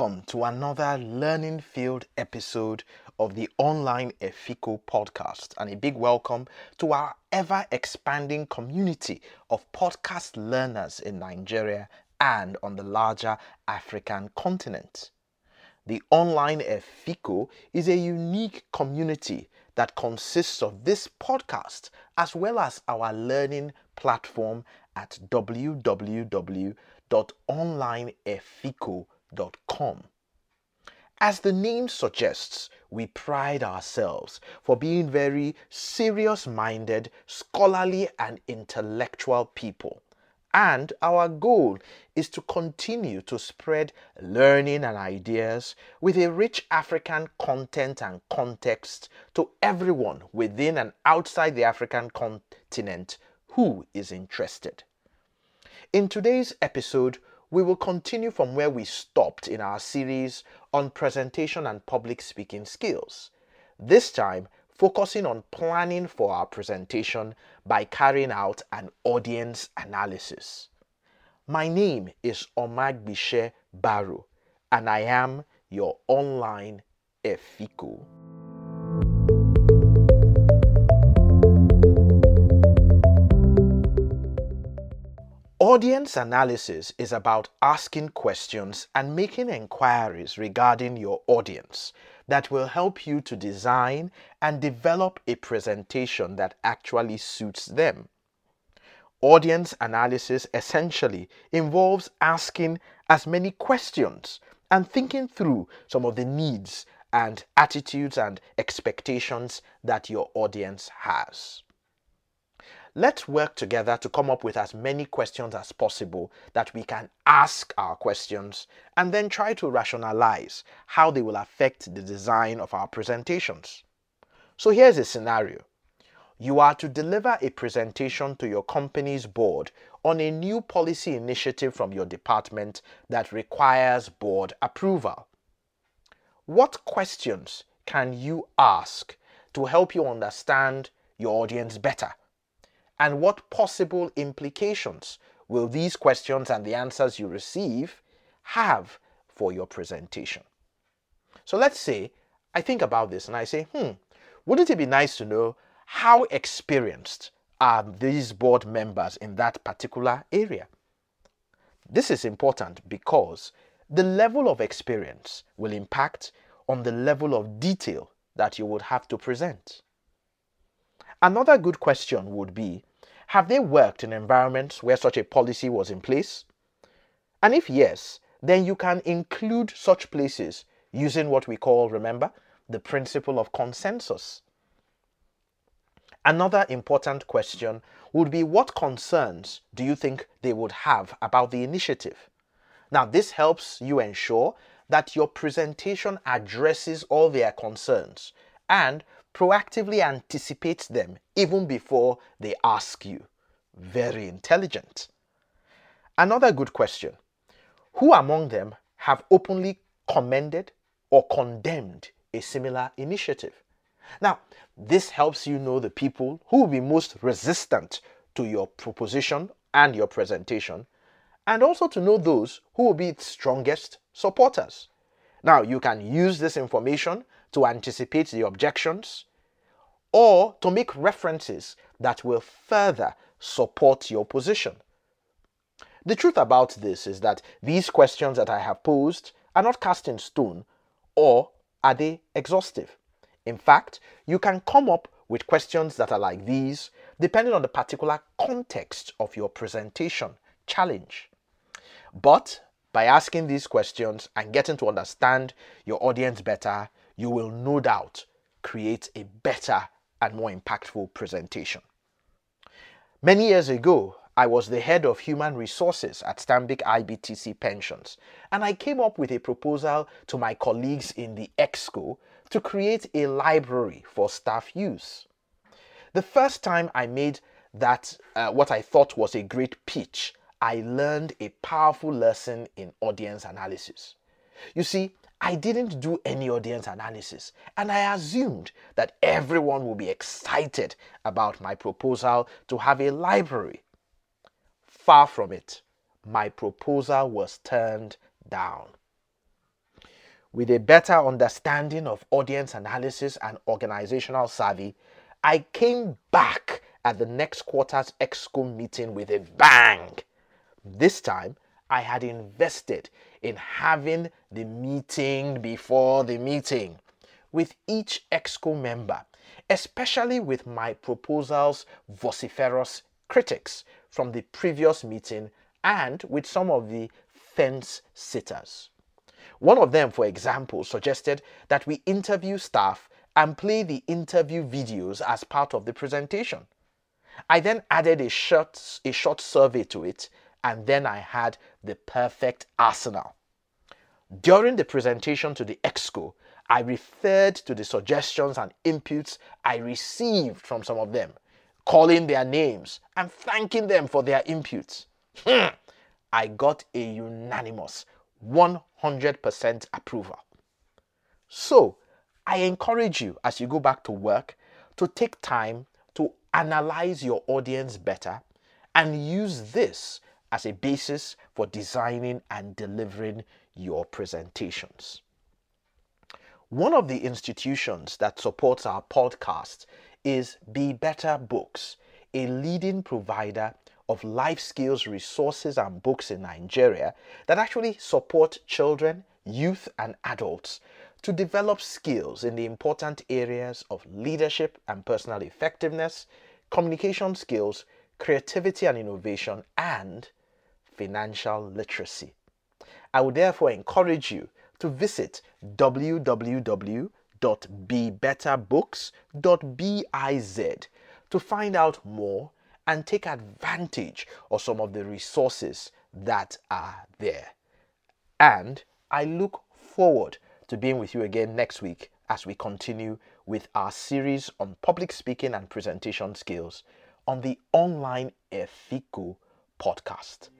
Welcome to another learning field episode of the online Efiko podcast, and a big welcome to our ever expanding community of podcast learners in Nigeria and on the larger African continent. The online Efiko is a unique community that consists of this podcast as well as our learning platform at www.onlineefiko.com as the name suggests, we pride ourselves for being very serious minded, scholarly, and intellectual people. And our goal is to continue to spread learning and ideas with a rich African content and context to everyone within and outside the African continent who is interested. In today's episode, we will continue from where we stopped in our series on presentation and public speaking skills. This time, focusing on planning for our presentation by carrying out an audience analysis. My name is Omag Omagbitse Barrow, and I am your online Efiko. Audience analysis is about asking questions and making inquiries regarding your audience that will help you to design and develop a presentation that actually suits them. Audience analysis essentially involves asking as many questions and thinking through some of the needs and attitudes and expectations that your audience has. Let's work together to come up with as many questions as possible that we can ask our questions and then try to rationalize how they will affect the design of our presentations. So here's a scenario. You are to deliver a presentation to your company's board on a new policy initiative from your department that requires board approval. What questions can you ask to help you understand your audience better? And what possible implications will these questions and the answers you receive have for your presentation? So let's say I think about this and I say, hmm, wouldn't it be nice to know how experienced are these board members in that particular area? This is important because the level of experience will impact on the level of detail that you would have to present. Another good question would be have they worked in environments where such a policy was in place? And if yes, then you can include such places using what we call, remember, the principle of consensus. Another important question would be what concerns do you think they would have about the initiative? Now, this helps you ensure that your presentation addresses all their concerns and proactively anticipates them even before they ask you. Very intelligent. Another good question Who among them have openly commended or condemned a similar initiative? Now, this helps you know the people who will be most resistant to your proposition and your presentation, and also to know those who will be its strongest supporters. Now, you can use this information to anticipate the objections or to make references that will further support your position. The truth about this is that these questions that I have posed are not cast in stone or are they exhaustive? In fact, you can come up with questions that are like these depending on the particular context of your presentation challenge. But by asking these questions and getting to understand your audience better, you will no doubt create a better and more impactful presentation. Many years ago, I was the head of human resources at Stanbic IBTC Pensions, and I came up with a proposal to my colleagues in the EXCO to create a library for staff use. The first time I made that, uh, what I thought was a great pitch, I learned a powerful lesson in audience analysis. You see, I didn't do any audience analysis, and I assumed that everyone would be excited about my proposal to have a library. Far from it, my proposal was turned down. with a better understanding of audience analysis and organizational savvy, I came back at the next quarter's EXCO meeting with a bang. This time, I had invested in having the meeting before the meeting with each EXCO member, especially with my proposal's vociferous critics from the previous meeting and with some of the fence sitters. One of them, for example, suggested that we interview staff and play the interview videos as part of the presentation. I then added a short, a short survey to it, and then I had the perfect arsenal. During the presentation to the EXCO, I referred to the suggestions and inputs I received from some of them, calling their names and thanking them for their inputs. Hmm. I got a unanimous 100% approval. So, I encourage you as you go back to work to take time to analyze your audience better and use this as a basis for designing and delivering your presentations. One of the institutions that supports our podcast is Be Better Books, a leading provider of life skills resources and books in Nigeria that actually support children, youth, and adults to develop skills in the important areas of leadership and personal effectiveness, communication skills, creativity and innovation, and financial literacy. I would therefore encourage you to visit www.bebetterbooks.biz to find out more and take advantage of some of the resources that are there. And I look forward to being with you again next week as we continue with our series on public speaking and presentation skills on the online Efiko podcast.